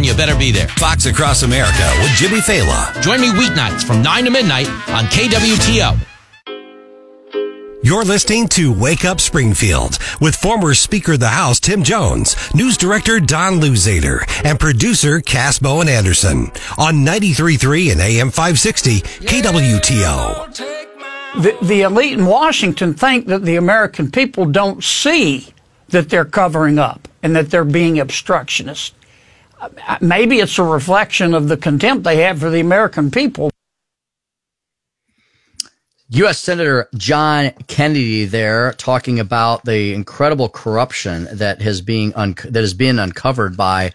and you better be there. Fox Across America with Jimmy Failla. Join me weeknights from 9 to midnight on KWTO. You're listening to Wake Up Springfield with former Speaker of the House Tim Jones, News Director Don Luzader, and producer Cass Bowen Anderson on 93.3 and AM 560 KWTO. The, the elite in Washington think that the American people don't see that they're covering up and that they're being obstructionist. Maybe it's a reflection of the contempt they have for the American people. U.S. Senator John Kennedy there talking about the incredible corruption that has being un- that is being uncovered by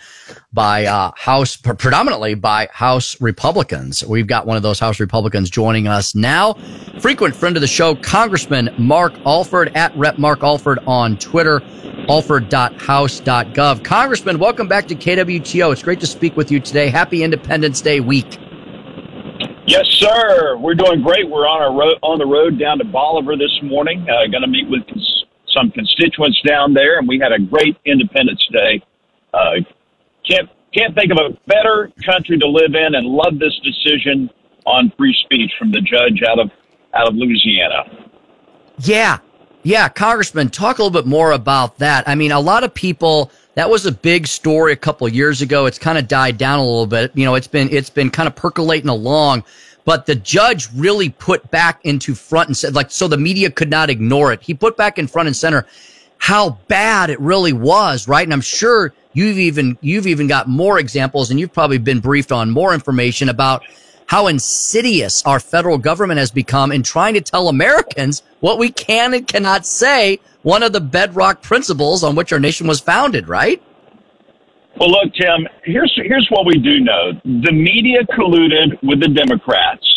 by uh, House predominantly by House Republicans. We've got one of those House Republicans joining us now. Frequent friend of the show, Congressman Mark Alford at Rep Mark Alford on Twitter, alford.house.gov. Congressman, welcome back to KWTO. It's great to speak with you today. Happy Independence Day week. Yes, sir. We're doing great. We're on our road, on the road down to Bolivar this morning. Uh, going to meet with some constituents down there, and we had a great Independence Day. Uh, can't can't think of a better country to live in, and love this decision on free speech from the judge out of out of Louisiana. Yeah. Yeah. Congressman, talk a little bit more about that. I mean, a lot of people, that was a big story a couple years ago. It's kind of died down a little bit. You know, it's been, it's been kind of percolating along, but the judge really put back into front and said, like, so the media could not ignore it. He put back in front and center how bad it really was, right? And I'm sure you've even, you've even got more examples and you've probably been briefed on more information about how insidious our federal government has become in trying to tell Americans what we can and cannot say, one of the bedrock principles on which our nation was founded, right? Well, look, Tim. Here's here's what we do know: the media colluded with the Democrats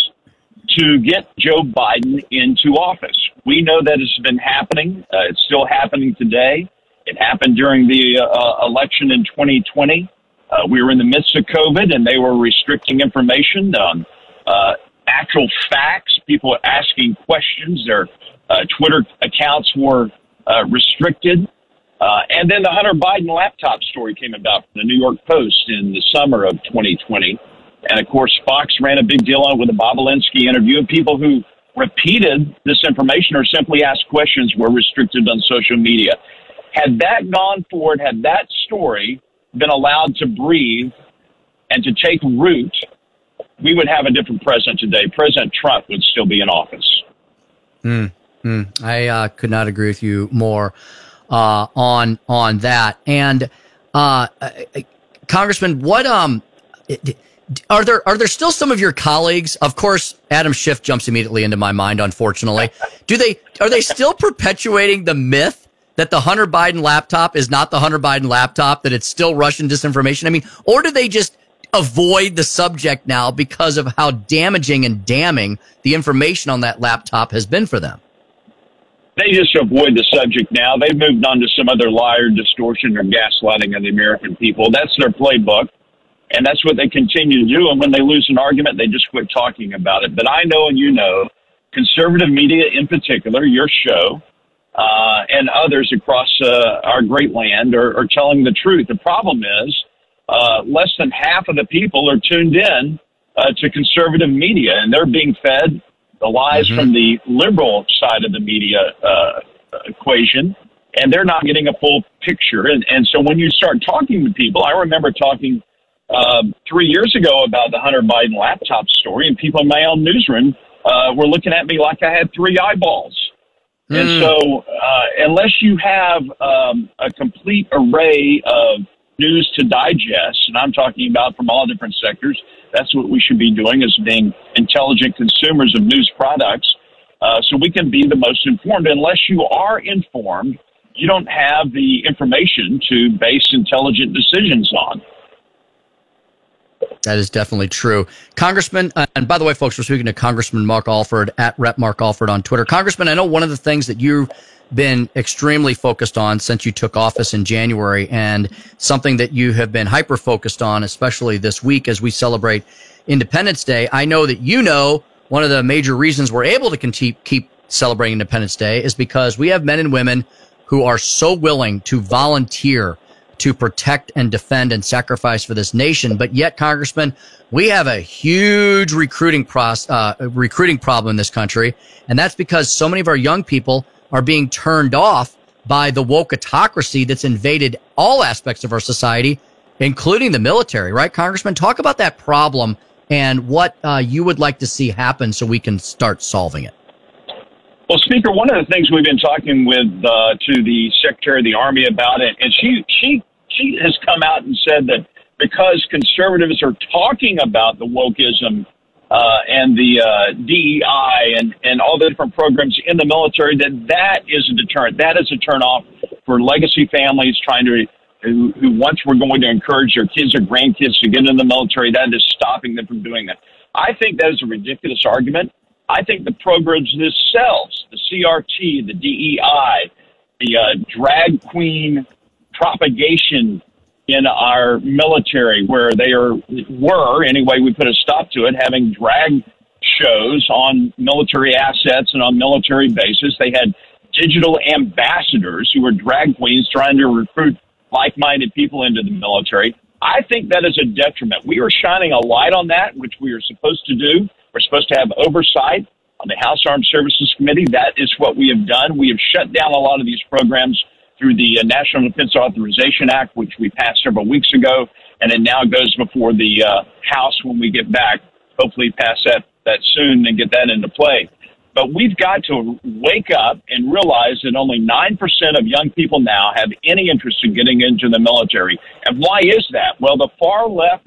to get Joe Biden into office. We know that it's been happening. Uh, it's still happening today. It happened during the uh, election in 2020. Uh, we were in the midst of COVID, and they were restricting information on uh, actual facts. People asking questions. Their uh, Twitter accounts were uh, restricted. Uh, and then the Hunter Biden laptop story came about from the New York Post in the summer of 2020. And of course, Fox ran a big deal on it with the Bobulinski interview. People who repeated this information or simply asked questions were restricted on social media. Had that gone forward, had that story been allowed to breathe and to take root, we would have a different president today. President Trump would still be in office. Mm, mm, I uh, could not agree with you more uh, on on that. And uh, Congressman, what um are there are there still some of your colleagues? Of course, Adam Schiff jumps immediately into my mind. Unfortunately, do they are they still perpetuating the myth? That the Hunter Biden laptop is not the Hunter Biden laptop, that it's still Russian disinformation? I mean, or do they just avoid the subject now because of how damaging and damning the information on that laptop has been for them? They just avoid the subject now. They've moved on to some other liar, distortion, or gaslighting of the American people. That's their playbook, and that's what they continue to do. And when they lose an argument, they just quit talking about it. But I know, and you know, conservative media in particular, your show, uh, and others across uh, our great land are, are telling the truth. The problem is uh, less than half of the people are tuned in uh, to conservative media, and they're being fed the lies mm-hmm. from the liberal side of the media uh, equation, and they're not getting a full picture. And, and so when you start talking to people, I remember talking um, three years ago about the Hunter Biden laptop story, and people in my own newsroom uh, were looking at me like I had three eyeballs. Mm. And so, uh, unless you have um, a complete array of news to digest, and I'm talking about from all different sectors, that's what we should be doing as being intelligent consumers of news products, uh, so we can be the most informed. Unless you are informed, you don't have the information to base intelligent decisions on. That is definitely true. Congressman, uh, and by the way, folks, we're speaking to Congressman Mark Alford at Rep Mark Alford on Twitter. Congressman, I know one of the things that you've been extremely focused on since you took office in January and something that you have been hyper focused on, especially this week as we celebrate Independence Day. I know that you know one of the major reasons we're able to keep, keep celebrating Independence Day is because we have men and women who are so willing to volunteer to protect and defend and sacrifice for this nation. But yet, Congressman, we have a huge recruiting process, uh, recruiting problem in this country. And that's because so many of our young people are being turned off by the woke autocracy that's invaded all aspects of our society, including the military, right? Congressman, talk about that problem and what uh, you would like to see happen so we can start solving it. Well, Speaker, one of the things we've been talking with uh, to the Secretary of the Army about it, and she she she has come out and said that because conservatives are talking about the wokeism uh, and the uh, DEI and and all the different programs in the military, that that is a deterrent. That is a turnoff for legacy families trying to. Who, who once were going to encourage their kids or grandkids to get in the military, that is stopping them from doing that. I think that is a ridiculous argument. I think the programs themselves, the CRT, the DEI, the uh, drag queen propagation in our military, where they are were anyway, we put a stop to it, having drag shows on military assets and on military bases. They had digital ambassadors who were drag queens trying to recruit like-minded people into the military. I think that is a detriment. We are shining a light on that, which we are supposed to do. We're supposed to have oversight on the House Armed Services Committee. That is what we have done. We have shut down a lot of these programs through the uh, National Defense Authorization Act, which we passed several weeks ago, and it now goes before the uh, House when we get back. Hopefully, pass that that soon and get that into play. But we've got to wake up and realize that only 9% of young people now have any interest in getting into the military. And why is that? Well, the far left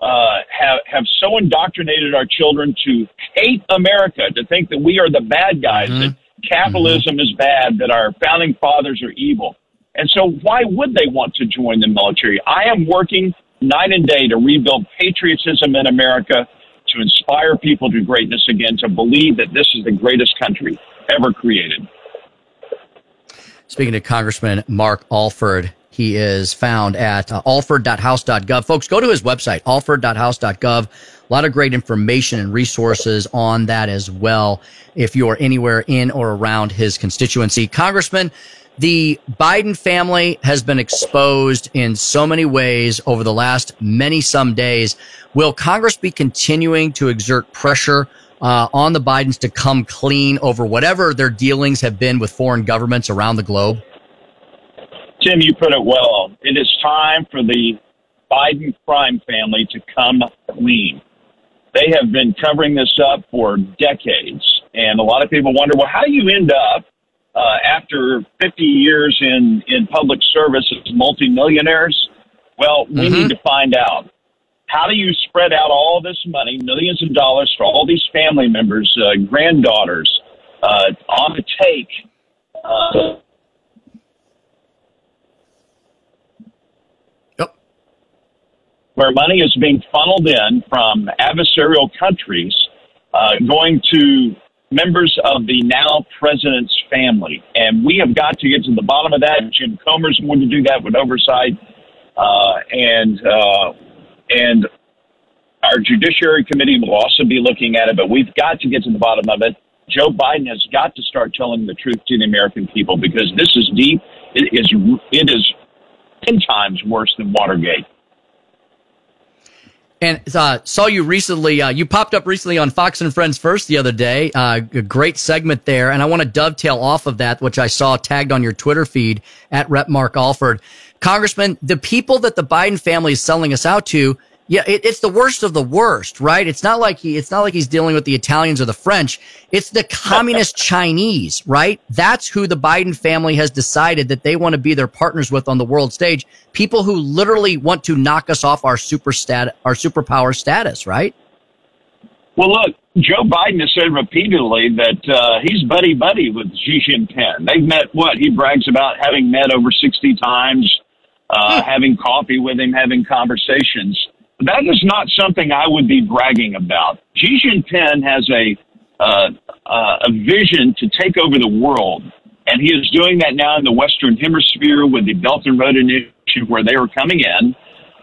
uh, have have so indoctrinated our children to hate America, to think that we are the bad guys, mm-hmm. that capitalism mm-hmm. is bad, that our founding fathers are evil. And so, why would they want to join the military? I am working night and day to rebuild patriotism in America, to inspire people to greatness again, to believe that this is the greatest country ever created. Speaking to Congressman Mark Alford, he is found at uh, alford.house.gov. Folks, go to his website, alford.house.gov. A lot of great information and resources on that as well if you're anywhere in or around his constituency. Congressman, the Biden family has been exposed in so many ways over the last many some days. Will Congress be continuing to exert pressure uh, on the Bidens to come clean over whatever their dealings have been with foreign governments around the globe? Tim, you put it well. It is time for the Biden crime family to come clean. They have been covering this up for decades, and a lot of people wonder, well, how do you end up uh, after 50 years in in public service as multimillionaires? Well, we mm-hmm. need to find out. How do you spread out all this money, millions of dollars for all these family members, uh, granddaughters, uh, on the take? Uh, where money is being funneled in from adversarial countries uh, going to members of the now president's family. And we have got to get to the bottom of that. Jim Comer's going to do that with oversight. Uh, and, uh, and our Judiciary Committee will also be looking at it, but we've got to get to the bottom of it. Joe Biden has got to start telling the truth to the American people because this is deep. It is, it is 10 times worse than Watergate. And uh, saw you recently. Uh, you popped up recently on Fox and Friends First the other day. Uh, a great segment there, and I want to dovetail off of that, which I saw tagged on your Twitter feed at Rep Mark Alford. Congressman, the people that the Biden family is selling us out to yeah, it, it's the worst of the worst, right? It's not like he, it's not like he's dealing with the Italians or the French. It's the communist Chinese, right? That's who the Biden family has decided that they want to be their partners with on the world stage. People who literally want to knock us off our super stat, our superpower status, right? Well, look, Joe Biden has said repeatedly that uh, he's buddy buddy with Xi Jinping. They've met what he brags about having met over sixty times, uh, hmm. having coffee with him, having conversations that is not something I would be bragging about. Xi Jinping has a uh, uh, a vision to take over the world, and he is doing that now in the Western Hemisphere with the Belt and Road Initiative, where they are coming in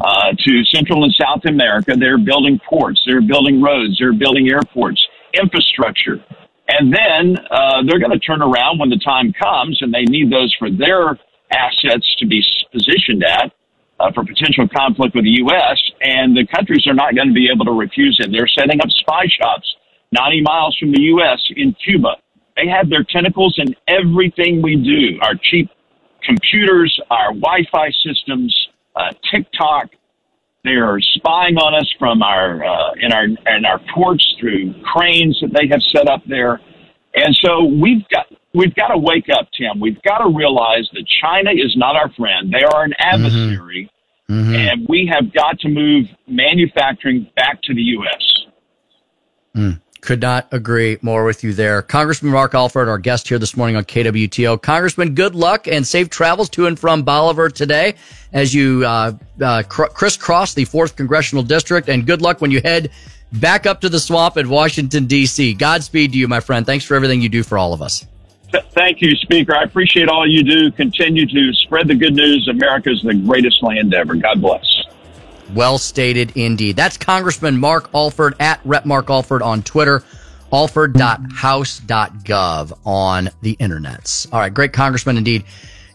uh, to Central and South America. They're building ports, they're building roads, they're building airports, infrastructure, and then uh, they're going to turn around when the time comes, and they need those for their assets to be positioned at uh, for potential conflict with the U.S., and the countries are not going to be able to refuse it. They're setting up spy shops 90 miles from the U.S. in Cuba. They have their tentacles in everything we do our cheap computers, our Wi Fi systems, uh, TikTok. They are spying on us from our uh, in our in our ports through cranes that they have set up there, and so we've got we've got to wake up, Tim. We've got to realize that China is not our friend; they are an mm-hmm. adversary, mm-hmm. and we have got to move manufacturing back to the U.S. Mm. Could not agree more with you there. Congressman Mark Alford, our guest here this morning on KWTO. Congressman, good luck and safe travels to and from Bolivar today as you uh, uh, cr- crisscross the 4th Congressional District. And good luck when you head back up to the swamp in Washington, D.C. Godspeed to you, my friend. Thanks for everything you do for all of us. Thank you, Speaker. I appreciate all you do. Continue to spread the good news. America is the greatest land ever. God bless. Well stated indeed. That's Congressman Mark Alford at Rep Mark Alford on Twitter, alford.house.gov on the internets. All right, great congressman indeed.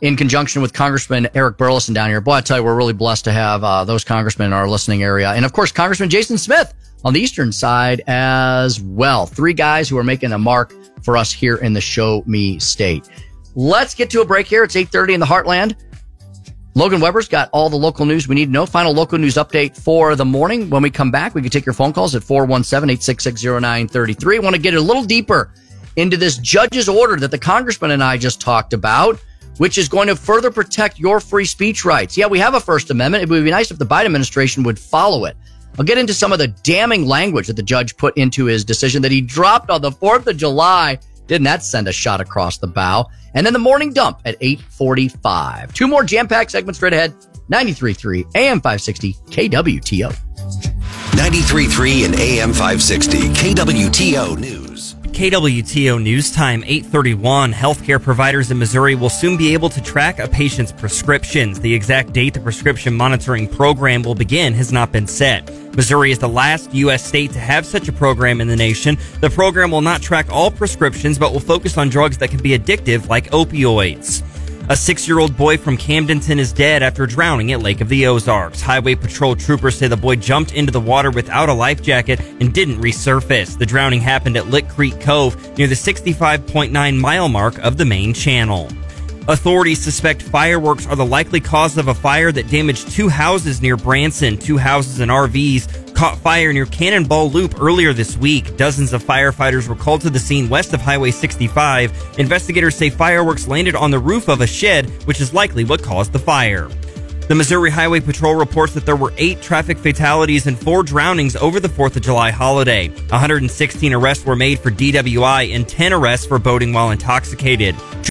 In conjunction with Congressman Eric Burlison down here. Boy, I tell you, we're really blessed to have uh, those congressmen in our listening area. And of course, Congressman Jason Smith on the eastern side as well. Three guys who are making a mark for us here in the Show Me State. Let's get to a break here. It's 8.30 in the Heartland. Logan Weber's got all the local news we need to know. Final local news update for the morning. When we come back, we can take your phone calls at 417-866-0933. Want to get a little deeper into this judge's order that the congressman and I just talked about, which is going to further protect your free speech rights. Yeah, we have a First Amendment. It would be nice if the Biden administration would follow it. I'll get into some of the damning language that the judge put into his decision that he dropped on the 4th of July. Didn't that send a shot across the bow? and then the morning dump at 845. Two more jam-packed segments straight ahead. 93.3 AM 560 KWTO. 93.3 and AM 560 KWTO News. KWTO News Time 831. Healthcare providers in Missouri will soon be able to track a patient's prescriptions. The exact date the prescription monitoring program will begin has not been set. Missouri is the last U.S. state to have such a program in the nation. The program will not track all prescriptions, but will focus on drugs that can be addictive, like opioids. A six year old boy from Camdenton is dead after drowning at Lake of the Ozarks. Highway Patrol troopers say the boy jumped into the water without a life jacket and didn't resurface. The drowning happened at Lick Creek Cove near the 65.9 mile mark of the main channel. Authorities suspect fireworks are the likely cause of a fire that damaged two houses near Branson. Two houses and RVs caught fire near Cannonball Loop earlier this week. Dozens of firefighters were called to the scene west of Highway 65. Investigators say fireworks landed on the roof of a shed, which is likely what caused the fire. The Missouri Highway Patrol reports that there were eight traffic fatalities and four drownings over the 4th of July holiday. 116 arrests were made for DWI and 10 arrests for boating while intoxicated.